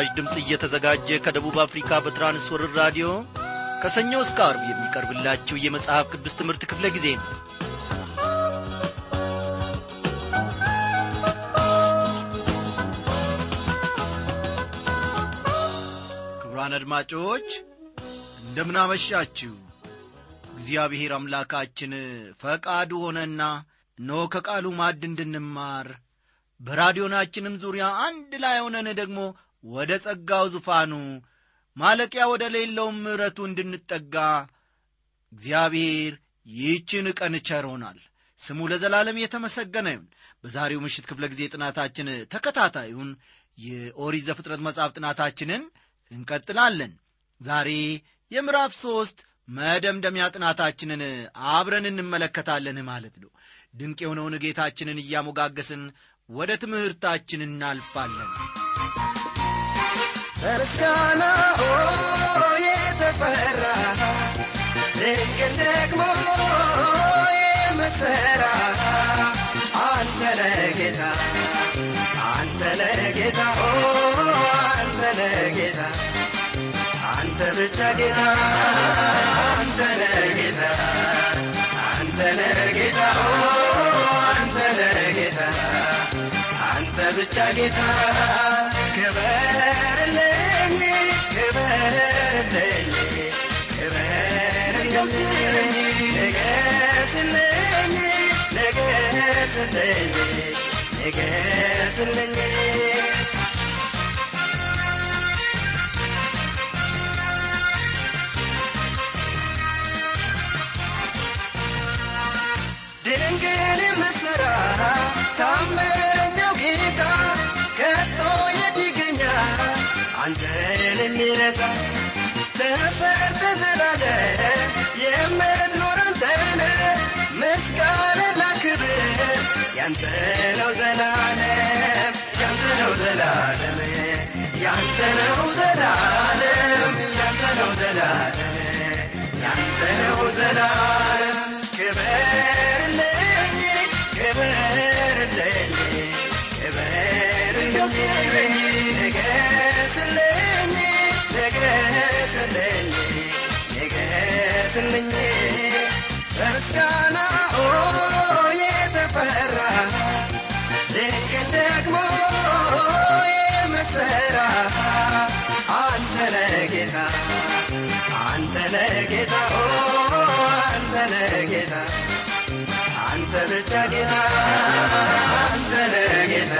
ይህ ምስራች ድምፅ እየተዘጋጀ ከደቡብ አፍሪካ በትራንስወርር ራዲዮ ከሰኞ እስከ አርብ የሚቀርብላችሁ የመጽሐፍ ቅዱስ ትምህርት ክፍለ ጊዜ ነው። ክቡራን አድማጮች እንደምናመሻችሁ። እግዚአብሔር አምላካችን ፈቃዱ ሆነና እነሆ ከቃሉ ማድ እንድንማር በራዲዮናችንም ዙሪያ አንድ ላይ ሆነን ደግሞ ወደ ጸጋው ዙፋኑ ማለቂያ ወደ ሌለውም ምሕረቱ እንድንጠጋ እግዚአብሔር ይህችን ቀን ቸሮናል ስሙ ለዘላለም የተመሰገነ ይሁን። በዛሬው ምሽት ክፍለ ጊዜ ጥናታችን ተከታታዩን የኦሪት ዘፍጥረት መጽሐፍ ጥናታችንን እንቀጥላለን። ዛሬ የምዕራፍ ሦስት መደምደሚያ ጥናታችንን አብረን እንመለከታለን ማለት ነው። ድንቅ የሆነውን ጌታችንን እያሞጋገስን ወደ ትምህርታችን እናልፋለን በምስጋና የተፈራ ድንቅን ደግሞ የምትሠራ አንተ ነህ ጌታ አንተ ነህ ጌታ አንተ ነህ ጌታ አንተ ብቻ ጌታ አንተ ነህ ጌታ አንተ ነህ ጌታ አንተ ነህ ጌታ አንተ ብቻ ጌታ ክበርልኝ ክበርልኝ ክበርልኝ ንገስልኝ ንገስልኝ ንገስልኝ ድንግል የምትሠራ ታምረኛው አንተን የሚረታ ተፈር ተዘላለ የምትኖር አንተነ ምስጋናና ክብር ያንተ ነው ዘላለም ያንተ ነው ዘላለም ያንተ ነው ዘላለም ያንተ ነው ዘላለም ያንተ ነው ዘላለም። ክበርልኝ ንገስልኝ ንገስልኝ ንገስልኝ አንተ ብቻ ጌታ አንተ ጌታ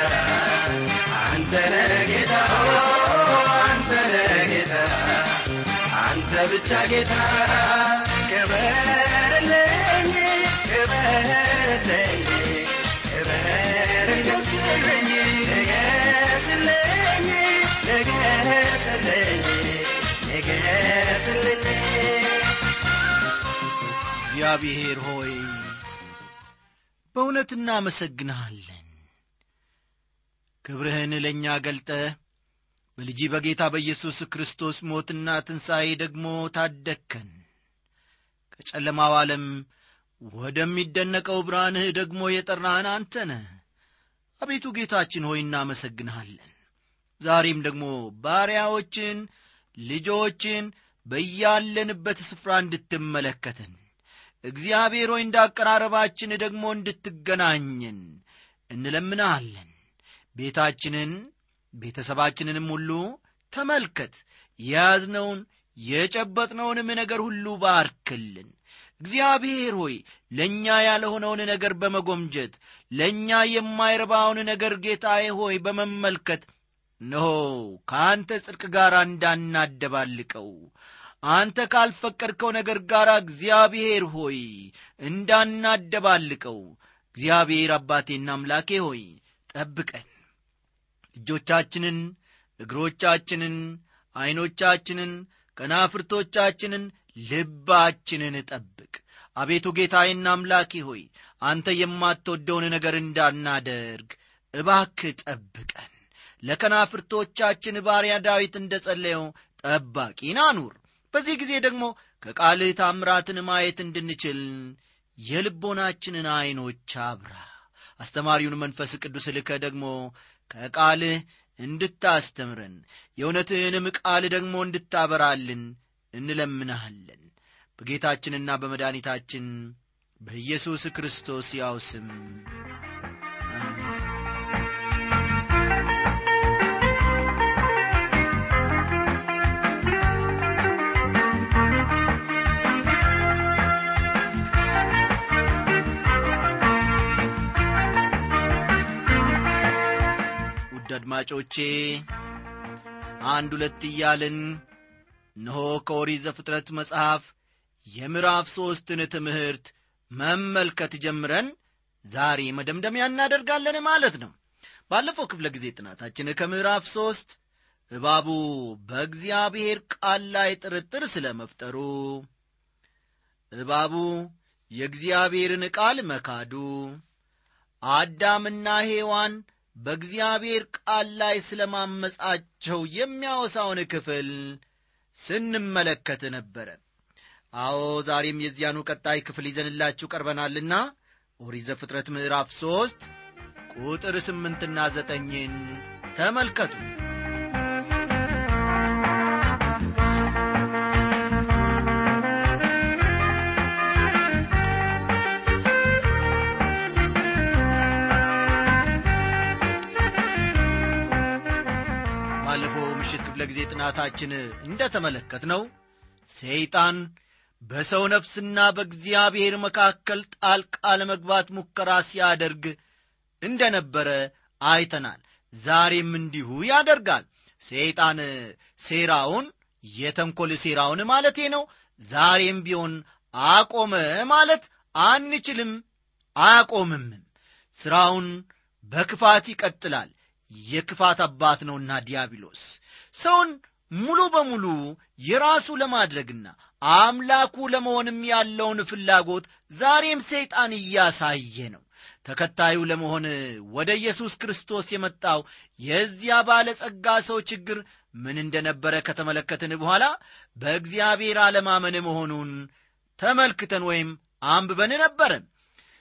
እግዚአብሔር ሆይ በእውነት እናመሰግንሃለን። ክብርህን ለእኛ ገልጠ በልጂ በጌታ በኢየሱስ ክርስቶስ ሞትና ትንሣኤ ደግሞ ታደግከን። ከጨለማው ዓለም ወደሚደነቀው ብርሃንህ ደግሞ የጠራህን አንተ አቤቱ ጌታችን ሆይ እናመሰግንሃለን። ዛሬም ደግሞ ባሪያዎችን ልጆችን በያለንበት ስፍራ እንድትመለከተን እግዚአብሔር ሆይ እንዳቀራረባችን ደግሞ እንድትገናኘን እንለምናለን ቤታችንን ቤተሰባችንንም ሁሉ ተመልከት። የያዝነውን የጨበጥነውንም ነገር ሁሉ ባርክልን። እግዚአብሔር ሆይ ለእኛ ያልሆነውን ነገር በመጎምጀት ለእኛ የማይረባውን ነገር ጌታዬ ሆይ በመመልከት እነሆ ከአንተ ጽድቅ ጋር እንዳናደባልቀው አንተ ካልፈቀድከው ነገር ጋር እግዚአብሔር ሆይ እንዳናደባልቀው። እግዚአብሔር አባቴና አምላኬ ሆይ ጠብቀን። እጆቻችንን እግሮቻችንን ዐይኖቻችንን ከናፍርቶቻችንን ልባችንን ጠብቅ። አቤቱ ጌታዬና አምላኬ ሆይ አንተ የማትወደውን ነገር እንዳናደርግ እባክ ጠብቀን። ለከናፍርቶቻችን ባሪያ ዳዊት እንደ ጸለየው ጠባቂን አኑር በዚህ ጊዜ ደግሞ ከቃልህ ታምራትን ማየት እንድንችል የልቦናችንን ዐይኖች አብራ አስተማሪውን መንፈስ ቅዱስ ልከ ደግሞ ከቃልህ እንድታስተምረን የእውነትህንም ቃል ደግሞ እንድታበራልን እንለምንሃለን። በጌታችንና በመድኃኒታችን በኢየሱስ ክርስቶስ ያው ስም አድማጮቼ አንድ ሁለት እያልን እነሆ ከኦሪት ዘፍጥረት መጽሐፍ የምዕራፍ ሦስትን ትምህርት መመልከት ጀምረን ዛሬ መደምደሚያ እናደርጋለን ማለት ነው። ባለፈው ክፍለ ጊዜ ጥናታችን ከምዕራፍ ሦስት እባቡ በእግዚአብሔር ቃል ላይ ጥርጥር ስለ መፍጠሩ እባቡ የእግዚአብሔርን ቃል መካዱ አዳምና ሔዋን በእግዚአብሔር ቃል ላይ ስለ ማመጻቸው የሚያወሳውን ክፍል ስንመለከት ነበረ። አዎ ዛሬም የዚያኑ ቀጣይ ክፍል ይዘንላችሁ ቀርበናልና ኦሪት ዘፍጥረት ምዕራፍ ሦስት ቁጥር ስምንትና ዘጠኝን ተመልከቱ ጥናታችን እንደ ተመለከት ነው ሰይጣን በሰው ነፍስና በእግዚአብሔር መካከል ጣልቃ ለመግባት ሙከራ ሲያደርግ እንደ ነበረ አይተናል። ዛሬም እንዲሁ ያደርጋል። ሰይጣን ሴራውን የተንኰል ሴራውን ማለቴ ነው ዛሬም ቢሆን አቆመ ማለት አንችልም አያቆምምም። ሥራውን በክፋት ይቀጥላል። የክፋት አባት ነውና ዲያብሎስ። ሰውን ሙሉ በሙሉ የራሱ ለማድረግና አምላኩ ለመሆንም ያለውን ፍላጎት ዛሬም ሰይጣን እያሳየ ነው። ተከታዩ ለመሆን ወደ ኢየሱስ ክርስቶስ የመጣው የዚያ ባለጸጋ ሰው ችግር ምን እንደነበረ ከተመለከትን በኋላ በእግዚአብሔር አለማመን መሆኑን ተመልክተን ወይም አንብበን ነበረ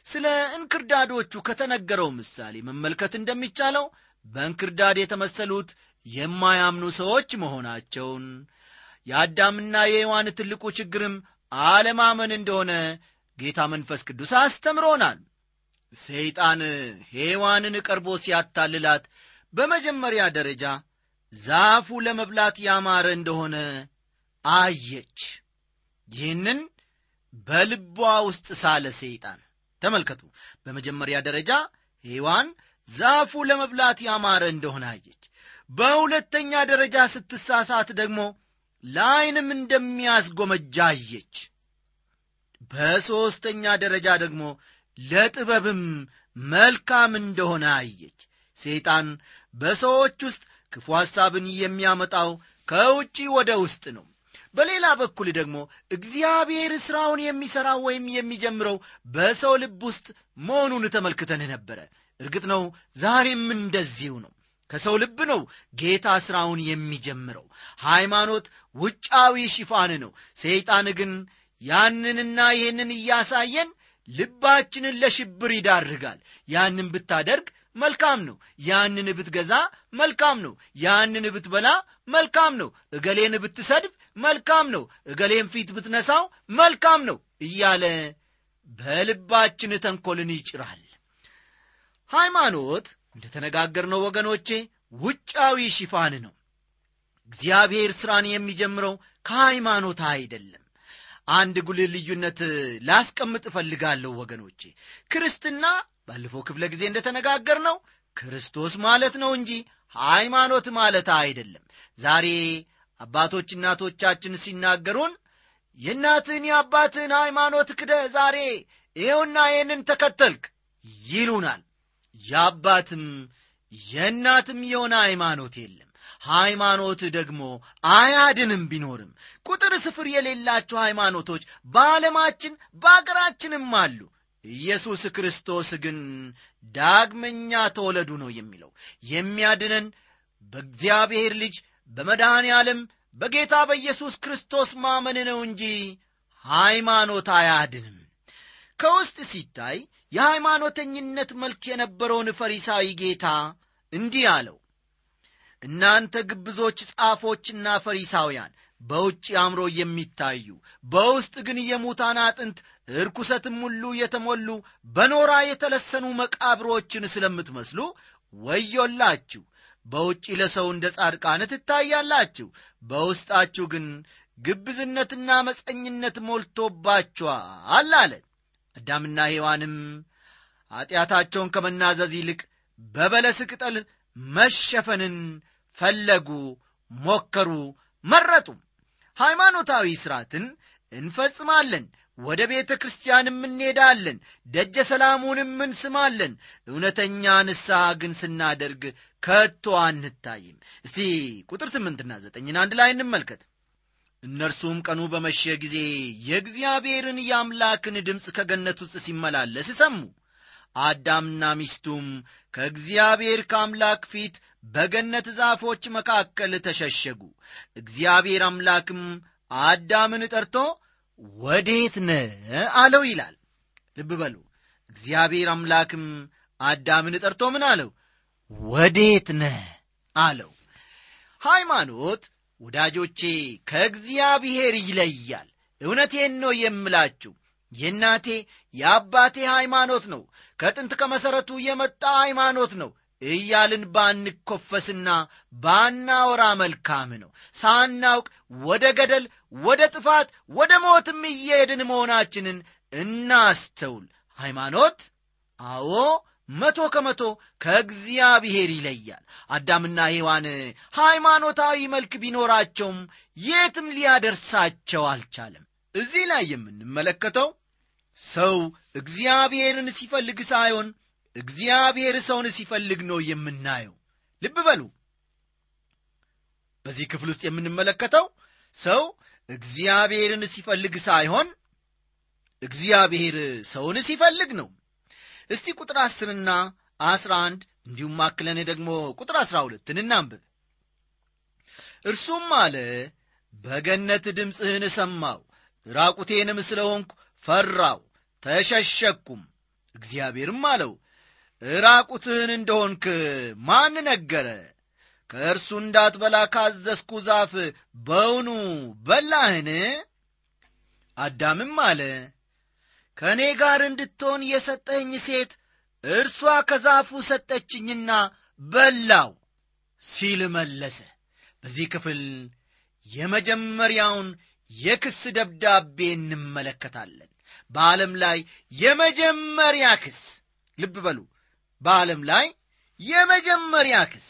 ስለ እንክርዳዶቹ ከተነገረው ምሳሌ መመልከት እንደሚቻለው በእንክርዳድ የተመሰሉት የማያምኑ ሰዎች መሆናቸውን የአዳምና የሔዋን ትልቁ ችግርም አለማመን እንደሆነ ጌታ መንፈስ ቅዱስ አስተምሮናል። ሰይጣን ሔዋንን ቀርቦ ሲያታልላት በመጀመሪያ ደረጃ ዛፉ ለመብላት ያማረ እንደሆነ አየች። ይህንን በልቧ ውስጥ ሳለ ሰይጣን። ተመልከቱ በመጀመሪያ ደረጃ ሔዋን ዛፉ ለመብላት ያማረ እንደሆነ አየች በሁለተኛ ደረጃ ስትሳሳት ደግሞ ለዐይንም እንደሚያስጎመጃ አየች። በሦስተኛ ደረጃ ደግሞ ለጥበብም መልካም እንደሆነ አየች። ሰይጣን በሰዎች ውስጥ ክፉ ሐሳብን የሚያመጣው ከውጪ ወደ ውስጥ ነው። በሌላ በኩል ደግሞ እግዚአብሔር ሥራውን የሚሠራው ወይም የሚጀምረው በሰው ልብ ውስጥ መሆኑን ተመልክተን ነበረ። እርግጥ ነው ዛሬም እንደዚሁ ነው ከሰው ልብ ነው ጌታ ሥራውን የሚጀምረው። ሃይማኖት ውጫዊ ሽፋን ነው። ሰይጣን ግን ያንንና ይህንን እያሳየን ልባችንን ለሽብር ይዳርጋል። ያንን ብታደርግ መልካም ነው። ያንን ብትገዛ መልካም ነው። ያንን ብትበላ መልካም ነው። እገሌን ብትሰድብ መልካም ነው። እገሌን ፊት ብትነሳው መልካም ነው እያለ በልባችን ተንኰልን ይጭራል። ሃይማኖት እንደ ተነጋገርነው ወገኖቼ ውጫዊ ሽፋን ነው። እግዚአብሔር ሥራን የሚጀምረው ከሃይማኖት አይደለም። አንድ ጉልህ ልዩነት ላስቀምጥ እፈልጋለሁ ወገኖቼ። ክርስትና ባለፈው ክፍለ ጊዜ እንደ ተነጋገር ነው ክርስቶስ ማለት ነው እንጂ ሃይማኖት ማለት አይደለም። ዛሬ አባቶች እናቶቻችን ሲናገሩን የእናትህን የአባትህን ሃይማኖት ክደ ዛሬ ይኸውና ይህንን ተከተልክ ይሉናል የአባትም የእናትም የሆነ ሃይማኖት የለም። ሃይማኖት ደግሞ አያድንም ቢኖርም ቁጥር ስፍር የሌላቸው ሃይማኖቶች በዓለማችን በአገራችንም አሉ። ኢየሱስ ክርስቶስ ግን ዳግመኛ ተወለዱ ነው የሚለው። የሚያድነን በእግዚአብሔር ልጅ በመድኃኔ ዓለም በጌታ በኢየሱስ ክርስቶስ ማመን ነው እንጂ ሃይማኖት አያድንም ከውስጥ ሲታይ የሃይማኖተኝነት መልክ የነበረውን ፈሪሳዊ ጌታ እንዲህ አለው። እናንተ ግብዞች ጻፎችና ፈሪሳውያን በውጭ አምሮ የሚታዩ በውስጥ ግን የሙታን አጥንት እርኩሰትም ሁሉ የተሞሉ በኖራ የተለሰኑ መቃብሮችን ስለምትመስሉ ወዮላችሁ። በውጭ ለሰው እንደ ጻድቃን ትታያላችሁ በውስጣችሁ ግን ግብዝነትና መፀኝነት ሞልቶባችኋል አለ አዳምና ሔዋንም ኀጢአታቸውን ከመናዘዝ ይልቅ በበለስ ቅጠል መሸፈንን ፈለጉ ሞከሩ መረጡ። ሃይማኖታዊ ሥርዓትን እንፈጽማለን ወደ ቤተ ክርስቲያንም እንሄዳለን ደጀ ሰላሙንም እንስማለን። እውነተኛ ንስሐ ግን ስናደርግ ከቶ አንታይም። እስቲ ቁጥር ስምንትና ዘጠኝን አንድ ላይ እንመልከት እነርሱም ቀኑ በመሸ ጊዜ የእግዚአብሔርን የአምላክን ድምፅ ከገነት ውስጥ ሲመላለስ ሰሙ። አዳምና ሚስቱም ከእግዚአብሔር ከአምላክ ፊት በገነት ዛፎች መካከል ተሸሸጉ። እግዚአብሔር አምላክም አዳምን ጠርቶ ወዴት ነ አለው ይላል። ልብ በሉ እግዚአብሔር አምላክም አዳምን ጠርቶ ምን አለው? ወዴት ነ አለው። ሃይማኖት ወዳጆቼ ከእግዚአብሔር ይለያል። እውነቴን ነው የምላችሁ። የእናቴ የአባቴ ሃይማኖት ነው። ከጥንት ከመሠረቱ የመጣ ሃይማኖት ነው። እያልን ባንኮፈስና ባናወራ መልካም ነው። ሳናውቅ ወደ ገደል ወደ ጥፋት ወደ ሞትም እየሄድን መሆናችንን እናስተውል። ሃይማኖት? አዎ መቶ ከመቶ ከእግዚአብሔር ይለያል። አዳምና ሔዋን ሃይማኖታዊ መልክ ቢኖራቸውም የትም ሊያደርሳቸው አልቻለም። እዚህ ላይ የምንመለከተው ሰው እግዚአብሔርን ሲፈልግ ሳይሆን እግዚአብሔር ሰውን ሲፈልግ ነው የምናየው። ልብ በሉ። በዚህ ክፍል ውስጥ የምንመለከተው ሰው እግዚአብሔርን ሲፈልግ ሳይሆን እግዚአብሔር ሰውን ሲፈልግ ነው እስቲ ቁጥር አስርና አስራ አንድ እንዲሁም ማክለን ደግሞ ቁጥር አስራ ሁለትን እናንብብ። እርሱም አለ በገነት ድምፅህን ሰማው ራቁቴንም ስለ ሆንኩ ፈራው ተሸሸኩም እግዚአብሔርም አለው ራቁትህን እንደሆንክ ማን ነገረ? ከእርሱ እንዳትበላ ካዘዝኩ ዛፍ በውኑ በላህን? አዳምም አለ ከእኔ ጋር እንድትሆን የሰጠኝ ሴት እርሷ ከዛፉ ሰጠችኝና በላው ሲል መለሰ። በዚህ ክፍል የመጀመሪያውን የክስ ደብዳቤ እንመለከታለን። በዓለም ላይ የመጀመሪያ ክስ ልብ በሉ በዓለም ላይ የመጀመሪያ ክስ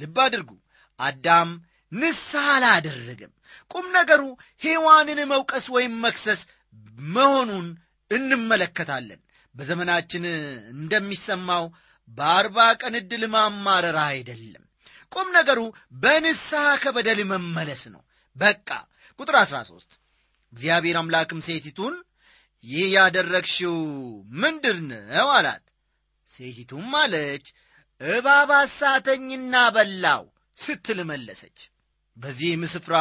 ልብ አድርጉ። አዳም ንስሐ አላደረገም። ቁም ነገሩ ሔዋንን መውቀስ ወይም መክሰስ መሆኑን እንመለከታለን። በዘመናችን እንደሚሰማው በአርባ ቀን ዕድል ማማረር አይደለም። ቁም ነገሩ በንስሐ ከበደል መመለስ ነው። በቃ ቁጥር 13 እግዚአብሔር አምላክም ሴቲቱን ይህ ያደረግሽው ምንድር ነው አላት። ሴቲቱም አለች እባብ አሳተኝና በላው ስትል መለሰች። በዚህም ስፍራ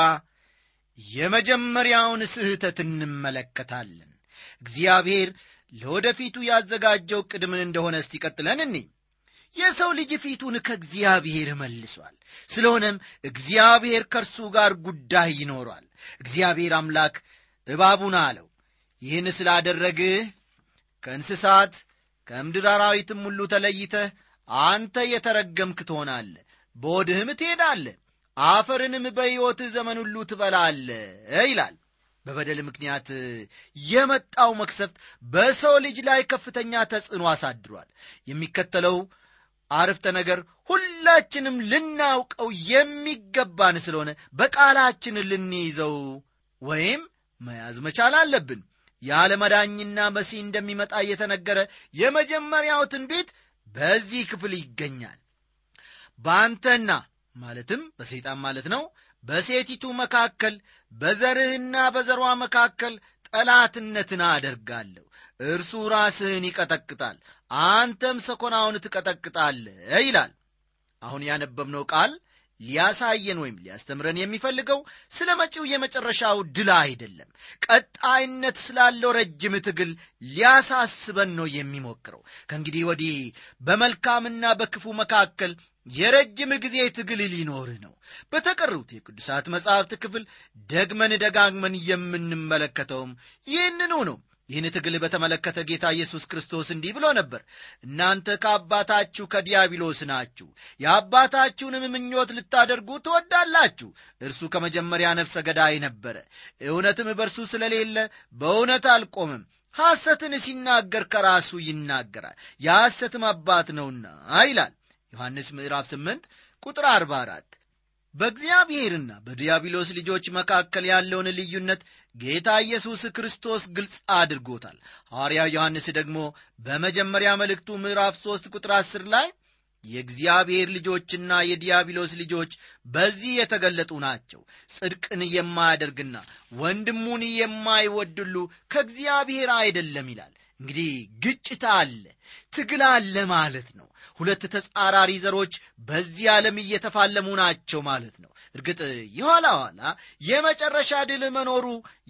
የመጀመሪያውን ስህተት እንመለከታለን እግዚአብሔር ለወደፊቱ ያዘጋጀው ዕቅድ ምን እንደሆነ እስቲ ቀጥለን የሰው ልጅ ፊቱን ከእግዚአብሔር መልሷል። ስለሆነም እግዚአብሔር ከእርሱ ጋር ጉዳይ ይኖሯል። እግዚአብሔር አምላክ እባቡን አለው ይህን ስላደረግህ ከእንስሳት ከምድር አራዊትም ሁሉ ተለይተህ አንተ የተረገምክ ትሆናለ በወድህም ትሄዳለ አፈርንም በሕይወትህ ዘመን ሁሉ ትበላለ ይላል በበደል ምክንያት የመጣው መክሰፍት በሰው ልጅ ላይ ከፍተኛ ተጽዕኖ አሳድሯል። የሚከተለው አርፍተ ነገር ሁላችንም ልናውቀው የሚገባን ስለሆነ በቃላችን ልንይዘው ወይም መያዝ መቻል አለብን። ያለ መዳኝና መሲህ እንደሚመጣ እየተነገረ የመጀመሪያው ትንቢት በዚህ ክፍል ይገኛል። በአንተና ማለትም በሰይጣን ማለት ነው በሴቲቱ መካከል በዘርህና በዘሯ መካከል ጠላትነትን አደርጋለሁ። እርሱ ራስህን ይቀጠቅጣል አንተም ሰኮናውን ትቀጠቅጣለ ይላል። አሁን ያነበብነው ቃል ሊያሳየን ወይም ሊያስተምረን የሚፈልገው ስለ መጪው የመጨረሻው ድል አይደለም። ቀጣይነት ስላለው ረጅም ትግል ሊያሳስበን ነው የሚሞክረው። ከእንግዲህ ወዲህ በመልካምና በክፉ መካከል የረጅም ጊዜ ትግል ሊኖርህ ነው። በተቀሩት የቅዱሳት መጻሕፍት ክፍል ደግመን ደጋግመን የምንመለከተውም ይህንኑ ነው። ይህን ትግል በተመለከተ ጌታ ኢየሱስ ክርስቶስ እንዲህ ብሎ ነበር እናንተ ከአባታችሁ ከዲያብሎስ ናችሁ የአባታችሁንም ምኞት ልታደርጉ ትወዳላችሁ። እርሱ ከመጀመሪያ ነፍሰ ገዳይ ነበረ። እውነትም በእርሱ ስለሌለ በእውነት አልቆምም። ሐሰትን ሲናገር ከራሱ ይናገራል። የሐሰትም አባት ነውና ይላል ዮሐንስ ምዕራፍ 8 ቁጥር 44 በእግዚአብሔርና በዲያብሎስ ልጆች መካከል ያለውን ልዩነት ጌታ ኢየሱስ ክርስቶስ ግልጽ አድርጎታል። ሐዋርያው ዮሐንስ ደግሞ በመጀመሪያ መልእክቱ ምዕራፍ 3 ቁጥር 10 ላይ የእግዚአብሔር ልጆችና የዲያብሎስ ልጆች በዚህ የተገለጡ ናቸው። ጽድቅን የማያደርግና ወንድሙን የማይወድሉ ከእግዚአብሔር አይደለም ይላል። እንግዲህ ግጭት አለ ትግል አለ ማለት ነው ሁለት ተጻራሪ ዘሮች በዚህ ዓለም እየተፋለሙ ናቸው ማለት ነው። እርግጥ የኋላ ኋላ የመጨረሻ ድል መኖሩ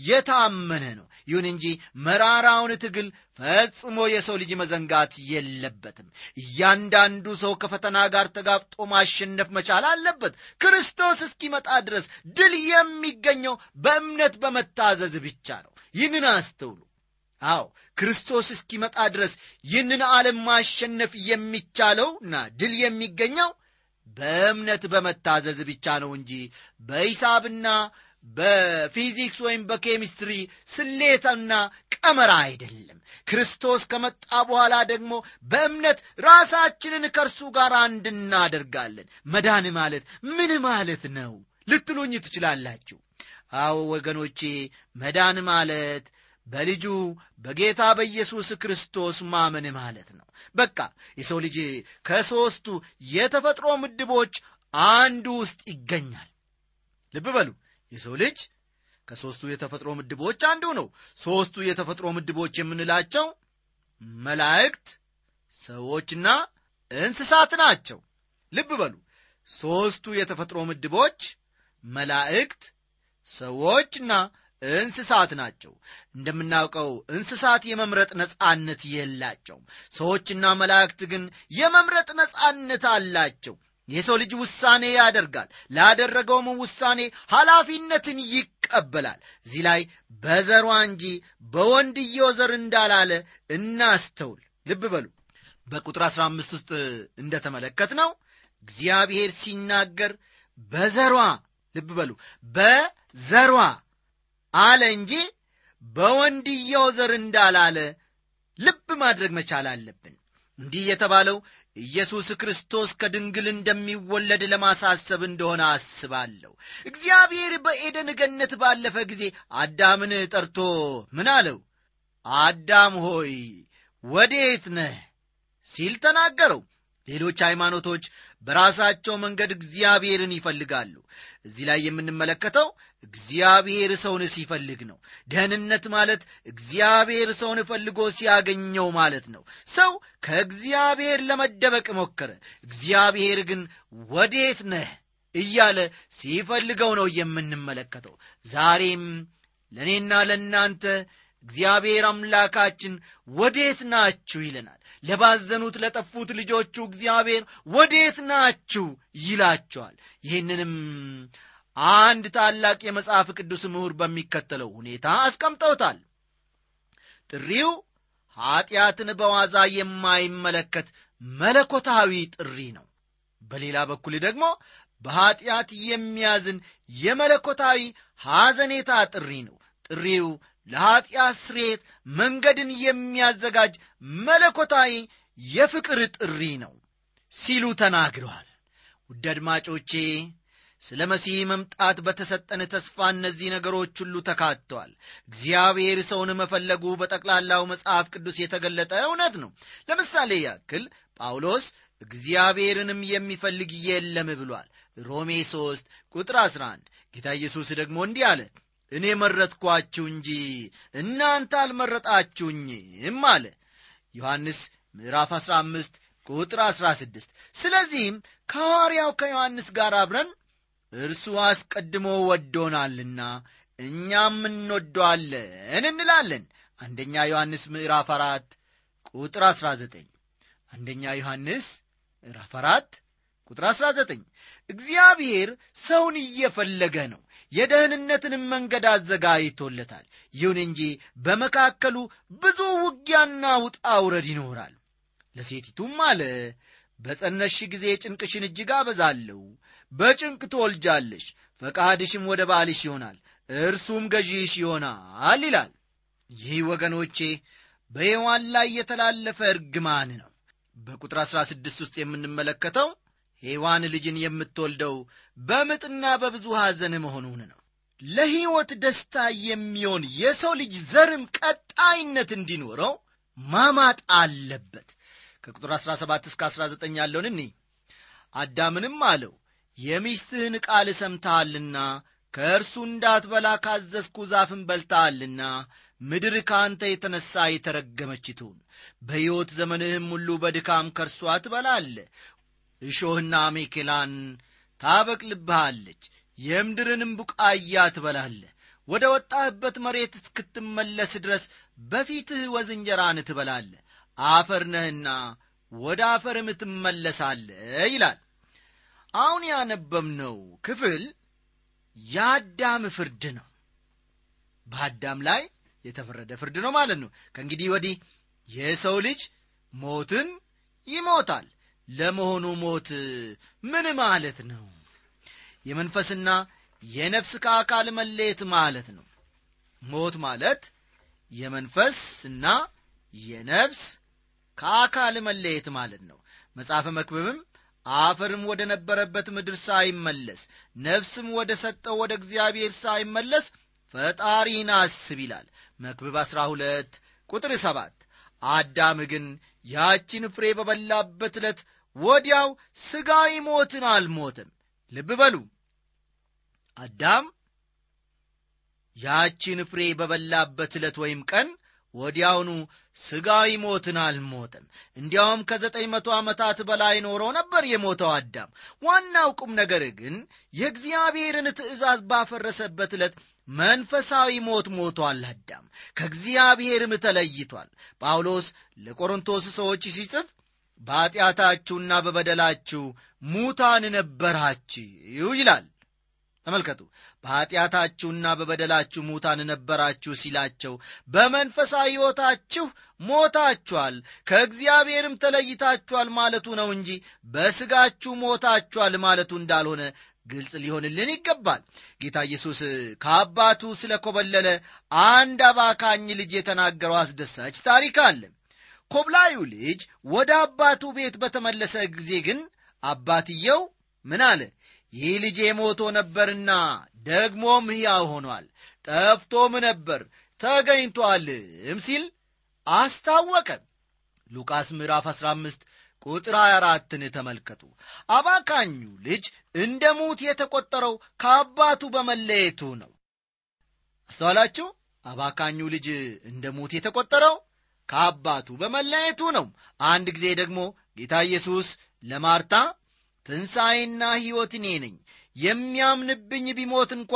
የታመነ ነው። ይሁን እንጂ መራራውን ትግል ፈጽሞ የሰው ልጅ መዘንጋት የለበትም። እያንዳንዱ ሰው ከፈተና ጋር ተጋፍጦ ማሸነፍ መቻል አለበት። ክርስቶስ እስኪመጣ ድረስ ድል የሚገኘው በእምነት በመታዘዝ ብቻ ነው። ይህንን አስተውሉ አዎ ክርስቶስ እስኪመጣ ድረስ ይህንን ዓለም ማሸነፍ የሚቻለውና ድል የሚገኘው በእምነት በመታዘዝ ብቻ ነው እንጂ በሂሳብና በፊዚክስ ወይም በኬሚስትሪ ስሌትና ቀመራ አይደለም። ክርስቶስ ከመጣ በኋላ ደግሞ በእምነት ራሳችንን ከእርሱ ጋር አንድ እናደርጋለን መዳን ማለት ምን ማለት ነው ልትሉኝ ትችላላችሁ? አዎ ወገኖቼ መዳን ማለት በልጁ በጌታ በኢየሱስ ክርስቶስ ማመን ማለት ነው። በቃ የሰው ልጅ ከሦስቱ የተፈጥሮ ምድቦች አንዱ ውስጥ ይገኛል። ልብ በሉ የሰው ልጅ ከሦስቱ የተፈጥሮ ምድቦች አንዱ ነው። ሦስቱ የተፈጥሮ ምድቦች የምንላቸው መላእክት ሰዎችና እንስሳት ናቸው። ልብ በሉ ሦስቱ የተፈጥሮ ምድቦች መላእክት ሰዎችና እንስሳት ናቸው። እንደምናውቀው እንስሳት የመምረጥ ነጻነት የላቸውም። ሰዎችና መላእክት ግን የመምረጥ ነጻነት አላቸው። የሰው ልጅ ውሳኔ ያደርጋል። ላደረገውም ውሳኔ ኃላፊነትን ይቀበላል። እዚህ ላይ በዘሯ እንጂ በወንድየው ዘር እንዳላለ እናስተውል። ልብ በሉ። በቁጥር 15 ውስጥ እንደተመለከት ነው እግዚአብሔር ሲናገር በዘሯ ልብ በሉ በዘሯ አለ እንጂ በወንድየው ዘር እንዳላለ ልብ ማድረግ መቻል አለብን። እንዲህ የተባለው ኢየሱስ ክርስቶስ ከድንግል እንደሚወለድ ለማሳሰብ እንደሆነ አስባለሁ። እግዚአብሔር በኤደን ገነት ባለፈ ጊዜ አዳምን ጠርቶ ምን አለው? አዳም ሆይ ወዴት ነህ? ሲል ተናገረው። ሌሎች ሃይማኖቶች በራሳቸው መንገድ እግዚአብሔርን ይፈልጋሉ እዚህ ላይ የምንመለከተው እግዚአብሔር ሰውን ሲፈልግ ነው። ደህንነት ማለት እግዚአብሔር ሰውን ፈልጎ ሲያገኘው ማለት ነው። ሰው ከእግዚአብሔር ለመደበቅ ሞከረ። እግዚአብሔር ግን ወዴት ነህ እያለ ሲፈልገው ነው የምንመለከተው። ዛሬም ለእኔና ለእናንተ እግዚአብሔር አምላካችን ወዴት ናችሁ ይለናል። ለባዘኑት ለጠፉት ልጆቹ እግዚአብሔር ወዴት ናችሁ ይላቸዋል። ይህንንም አንድ ታላቅ የመጽሐፍ ቅዱስ ምሁር በሚከተለው ሁኔታ አስቀምጠውታል። ጥሪው ኀጢአትን በዋዛ የማይመለከት መለኮታዊ ጥሪ ነው። በሌላ በኩል ደግሞ በኀጢአት የሚያዝን የመለኮታዊ ሐዘኔታ ጥሪ ነው። ጥሪው ለኀጢአት ስሬት መንገድን የሚያዘጋጅ መለኮታዊ የፍቅር ጥሪ ነው ሲሉ ተናግረዋል። ውድ አድማጮቼ ስለ መሲህ መምጣት በተሰጠን ተስፋ እነዚህ ነገሮች ሁሉ ተካተዋል። እግዚአብሔር ሰውን መፈለጉ በጠቅላላው መጽሐፍ ቅዱስ የተገለጠ እውነት ነው። ለምሳሌ ያክል ጳውሎስ እግዚአብሔርንም የሚፈልግ የለም ብሏል። ሮሜ 3 ቁጥር 11 ጌታ ኢየሱስ ደግሞ እንዲህ አለ እኔ መረጥኳችሁ እንጂ እናንተ አልመረጣችሁኝም አለ። ዮሐንስ ምዕራፍ 15 ቁጥር 16 ስለዚህም ከሐዋርያው ከዮሐንስ ጋር አብረን እርሱ አስቀድሞ ወዶናልና እኛም እንወደዋለን እንላለን። አንደኛ ዮሐንስ ምዕራፍ 4 ቁጥር 19 አንደኛ ዮሐንስ ምዕራፍ 4 ቁጥር 19 እግዚአብሔር ሰውን እየፈለገ ነው የደህንነትንም መንገድ አዘጋጅቶለታል። ይሁን እንጂ በመካከሉ ብዙ ውጊያና ውጣ ውረድ ይኖራል። ለሴቲቱም አለ በጸነሽ ጊዜ ጭንቅሽን እጅግ አበዛለሁ በጭንቅ ትወልጃለሽ ፈቃድሽም ወደ ባልሽ ይሆናል እርሱም ገዢሽ ይሆናል ይላል። ይህ ወገኖቼ በሔዋን ላይ የተላለፈ እርግማን ነው። በቁጥር 16 ውስጥ የምንመለከተው ሔዋን ልጅን የምትወልደው በምጥና በብዙ ሐዘን መሆኑን ነው። ለሕይወት ደስታ የሚሆን የሰው ልጅ ዘርም ቀጣይነት እንዲኖረው ማማጥ አለበት። ከቁጥር 17 እስከ 19 ያለውን እኒ አዳምንም አለው የሚስትህን ቃል ሰምተሃልና ከእርሱ እንዳትበላ ካዘዝኩ ዛፍን በልተሃልና ምድር ከአንተ የተነሣ የተረገመች ትሁን። በሕይወት ዘመንህም ሁሉ በድካም ከእርሷ ትበላለ እሾህና አሜኬላን ታበቅልብሃለች የምድርንም ቡቃያ ትበላለ ወደ ወጣህበት መሬት እስክትመለስ ድረስ በፊትህ ወዝ እንጀራን ትበላለ አፈር ወደ አፈርም ትመለሳለ ይላል። አሁን ያነበብነው ክፍል የአዳም ፍርድ ነው። በአዳም ላይ የተፈረደ ፍርድ ነው ማለት ነው። ከእንግዲህ ወዲህ የሰው ልጅ ሞትን ይሞታል ለመሆኑ ሞት ምን ማለት ነው? የመንፈስና የነፍስ ከአካል መለየት ማለት ነው። ሞት ማለት የመንፈስና የነፍስ ከአካል መለየት ማለት ነው። መጽሐፈ መክብብም አፈርም ወደ ነበረበት ምድር ሳይመለስ ነፍስም ወደ ሰጠው ወደ እግዚአብሔር ሳይመለስ ፈጣሪን አስብ ይላል። መክብብ 12 ቁጥር 7 አዳም ግን ያችን ፍሬ በበላበት ዕለት ወዲያው ሥጋዊ ሞትን አልሞትም። ልብ በሉ። አዳም ያችን ፍሬ በበላበት ዕለት ወይም ቀን ወዲያውኑ ሥጋዊ ሞትን አልሞተም እንዲያውም ከዘጠኝ መቶ ዓመታት በላይ ኖሮ ነበር የሞተው አዳም። ዋናው ቁም ነገር ግን የእግዚአብሔርን ትእዛዝ ባፈረሰበት ዕለት መንፈሳዊ ሞት ሞቷል አዳም። ከእግዚአብሔርም ተለይቷል። ጳውሎስ ለቆሮንቶስ ሰዎች ሲጽፍ በኀጢአታችሁና በበደላችሁ ሙታን ነበራችሁ ይላል። ተመልከቱ። በኀጢአታችሁና በበደላችሁ ሙታን ነበራችሁ ሲላቸው በመንፈሳዊ ሕይወታችሁ ሞታችኋል ከእግዚአብሔርም ተለይታችኋል ማለቱ ነው እንጂ በሥጋችሁ ሞታችኋል ማለቱ እንዳልሆነ ግልጽ ሊሆንልን ይገባል። ጌታ ኢየሱስ ከአባቱ ስለ ኮበለለ አንድ አባካኝ ልጅ የተናገረው አስደሳች ታሪክ አለ ኮብላዩ ልጅ ወደ አባቱ ቤት በተመለሰ ጊዜ ግን አባትየው ምን አለ? ይህ ልጄ ሞቶ ነበርና ደግሞም ሕያው ሆኗል ጠፍቶም ነበር ተገኝቶአልም ሲል አስታወቀ። ሉቃስ ምዕራፍ 15 ቁጥር 24ን ተመልከቱ። አባካኙ ልጅ እንደ ሙት የተቆጠረው ከአባቱ በመለየቱ ነው። አስተዋላችሁ? አባካኙ ልጅ እንደ ሙት የተቆጠረው ከአባቱ በመለየቱ ነው። አንድ ጊዜ ደግሞ ጌታ ኢየሱስ ለማርታ ትንሣኤና ሕይወት እኔ ነኝ የሚያምንብኝ ቢሞት እንኳ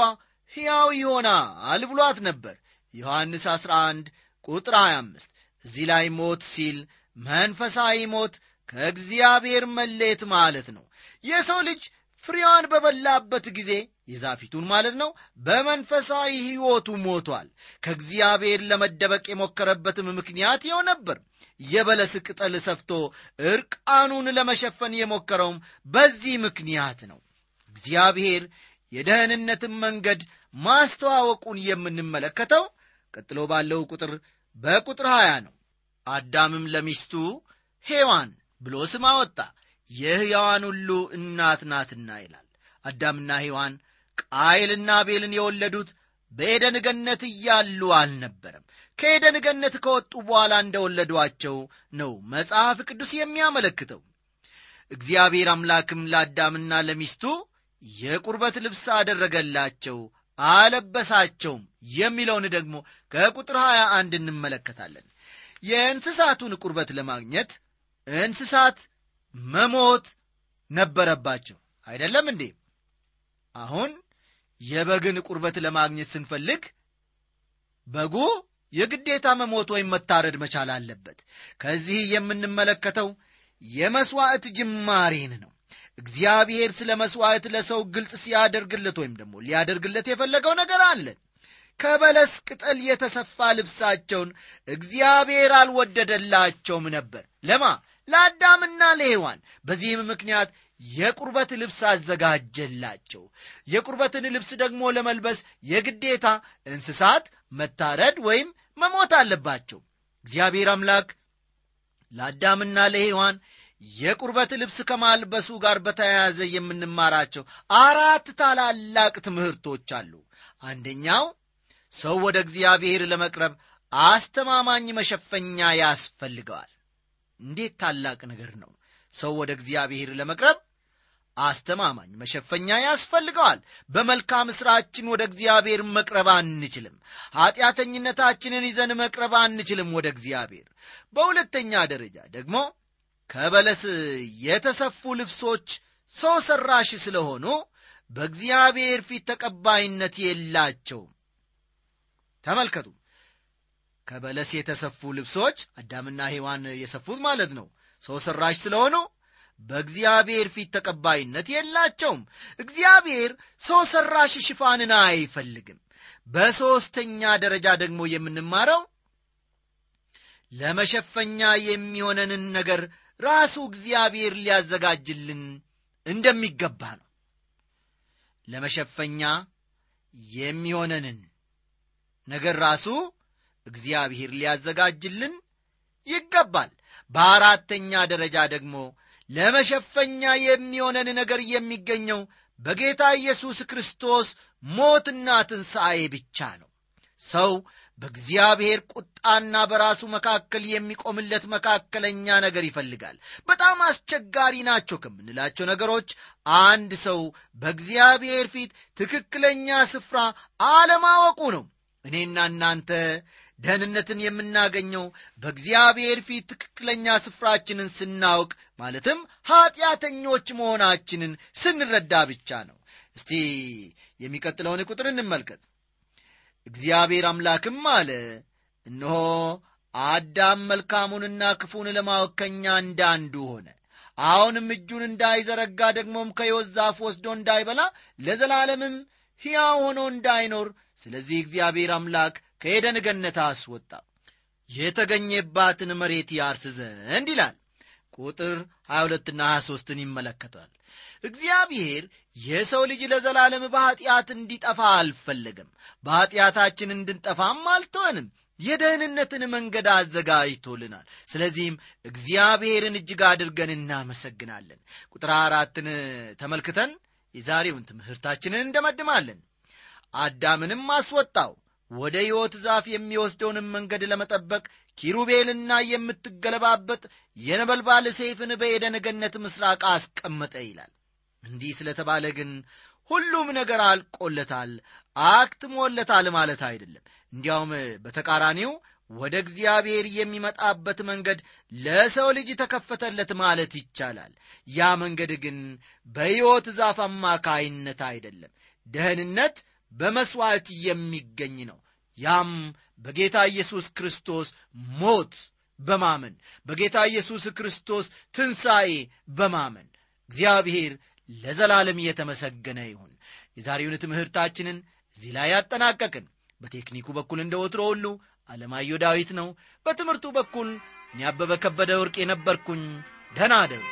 ሕያው ይሆናል ብሏት ነበር። ዮሐንስ 11 ቁጥር 25 እዚህ ላይ ሞት ሲል መንፈሳዊ ሞት ከእግዚአብሔር መለየት ማለት ነው። የሰው ልጅ ፍሬዋን በበላበት ጊዜ የዛፊቱን ማለት ነው። በመንፈሳዊ ሕይወቱ ሞቷል። ከእግዚአብሔር ለመደበቅ የሞከረበትም ምክንያት ይኸው ነበር። የበለስ ቅጠል ሰፍቶ ዕርቃኑን ለመሸፈን የሞከረውም በዚህ ምክንያት ነው። እግዚአብሔር የደህንነትን መንገድ ማስተዋወቁን የምንመለከተው ቀጥሎ ባለው ቁጥር በቁጥር 20 ነው። አዳምም ለሚስቱ ሔዋን ብሎ ስም አወጣ። የሕያዋን ሁሉ እናት ናትና ይላል። አዳምና ሔዋን ቃይልና ቤልን የወለዱት በኤደን ገነት እያሉ አልነበረም። ከኤደን ገነት ከወጡ በኋላ እንደወለዷቸው ነው መጽሐፍ ቅዱስ የሚያመለክተው። እግዚአብሔር አምላክም ለአዳምና ለሚስቱ የቁርበት ልብስ አደረገላቸው አለበሳቸውም የሚለውን ደግሞ ከቁጥር 21 እንመለከታለን። የእንስሳቱን ቁርበት ለማግኘት እንስሳት መሞት ነበረባቸው። አይደለም እንዴ? አሁን የበግን ቁርበት ለማግኘት ስንፈልግ በጉ የግዴታ መሞት ወይም መታረድ መቻል አለበት። ከዚህ የምንመለከተው የመሥዋዕት ጅማሬን ነው። እግዚአብሔር ስለ መሥዋዕት ለሰው ግልጽ ሲያደርግለት ወይም ደግሞ ሊያደርግለት የፈለገው ነገር አለ። ከበለስ ቅጠል የተሰፋ ልብሳቸውን እግዚአብሔር አልወደደላቸውም ነበር። ለማ ለአዳምና ለሔዋን በዚህም ምክንያት የቁርበት ልብስ አዘጋጀላቸው። የቁርበትን ልብስ ደግሞ ለመልበስ የግዴታ እንስሳት መታረድ ወይም መሞት አለባቸው። እግዚአብሔር አምላክ ለአዳምና ለሔዋን የቁርበት ልብስ ከማልበሱ ጋር በተያያዘ የምንማራቸው አራት ታላላቅ ትምህርቶች አሉ። አንደኛው ሰው ወደ እግዚአብሔር ለመቅረብ አስተማማኝ መሸፈኛ ያስፈልገዋል። እንዴት ታላቅ ነገር ነው! ሰው ወደ እግዚአብሔር ለመቅረብ አስተማማኝ መሸፈኛ ያስፈልገዋል። በመልካም ሥራችን ወደ እግዚአብሔር መቅረብ አንችልም። ኀጢአተኝነታችንን ይዘን መቅረብ አንችልም ወደ እግዚአብሔር። በሁለተኛ ደረጃ ደግሞ ከበለስ የተሰፉ ልብሶች ሰው ሠራሽ ስለሆኑ በእግዚአብሔር ፊት ተቀባይነት የላቸውም። ተመልከቱ። ከበለስ የተሰፉ ልብሶች አዳምና ሔዋን የሰፉት ማለት ነው። ሰው ሠራሽ ስለሆኑ በእግዚአብሔር ፊት ተቀባይነት የላቸውም። እግዚአብሔር ሰው ሠራሽ ሽፋንን አይፈልግም። በሦስተኛ ደረጃ ደግሞ የምንማረው ለመሸፈኛ የሚሆነንን ነገር ራሱ እግዚአብሔር ሊያዘጋጅልን እንደሚገባ ነው። ለመሸፈኛ የሚሆነንን ነገር ራሱ እግዚአብሔር ሊያዘጋጅልን ይገባል። በአራተኛ ደረጃ ደግሞ ለመሸፈኛ የሚሆነን ነገር የሚገኘው በጌታ ኢየሱስ ክርስቶስ ሞትና ትንሣኤ ብቻ ነው። ሰው በእግዚአብሔር ቁጣና በራሱ መካከል የሚቆምለት መካከለኛ ነገር ይፈልጋል። በጣም አስቸጋሪ ናቸው ከምንላቸው ነገሮች አንድ ሰው በእግዚአብሔር ፊት ትክክለኛ ስፍራ አለማወቁ ነው። እኔና እናንተ ደህንነትን የምናገኘው በእግዚአብሔር ፊት ትክክለኛ ስፍራችንን ስናውቅ ማለትም ኀጢአተኞች መሆናችንን ስንረዳ ብቻ ነው። እስቲ የሚቀጥለውን ቁጥር እንመልከት። እግዚአብሔር አምላክም አለ እነሆ አዳም መልካሙንና ክፉን ለማወቅ ከእኛ እንዳንዱ ሆነ። አሁንም እጁን እንዳይዘረጋ ደግሞም ከሕይወት ዛፍ ወስዶ እንዳይበላ ለዘላለምም ሕያው ሆኖ እንዳይኖር። ስለዚህ እግዚአብሔር አምላክ ከኤደን ገነት አስወጣ። የተገኘባትን መሬት ያርስ ዘንድ ይላል። ቁጥር 22ና 23ን ይመለከቷል። እግዚአብሔር የሰው ልጅ ለዘላለም በኀጢአት እንዲጠፋ አልፈለገም። በኀጢአታችን እንድንጠፋም አልተወንም። የደህንነትን መንገድ አዘጋጅቶልናል። ስለዚህም እግዚአብሔርን እጅግ አድርገን እናመሰግናለን። ቁጥር አራትን ተመልክተን የዛሬውን ትምህርታችንን እንደመድማለን። አዳምንም አስወጣው ወደ ሕይወት ዛፍ የሚወስደውንም መንገድ ለመጠበቅ ኪሩቤልና የምትገለባበጥ የነበልባል ሰይፍን በኤደን ገነት ምስራቅ አስቀመጠ ይላል። እንዲህ ስለተባለ ግን ሁሉም ነገር አልቆለታል አክትሞለታል ማለት አይደለም። እንዲያውም በተቃራኒው ወደ እግዚአብሔር የሚመጣበት መንገድ ለሰው ልጅ ተከፈተለት ማለት ይቻላል። ያ መንገድ ግን በሕይወት ዛፍ አማካይነት አይደለም። ደህንነት በመሥዋዕት የሚገኝ ነው። ያም በጌታ ኢየሱስ ክርስቶስ ሞት በማመን በጌታ ኢየሱስ ክርስቶስ ትንሣኤ በማመን። እግዚአብሔር ለዘላለም እየተመሰገነ ይሁን። የዛሬውን ትምህርታችንን እዚህ ላይ ያጠናቀቅን። በቴክኒኩ በኩል እንደ ወትሮ ሁሉ አለማየሁ ዳዊት ነው። በትምህርቱ በኩል እኔ አበበ ከበደ ወርቅ የነበርኩኝ ደናደሩ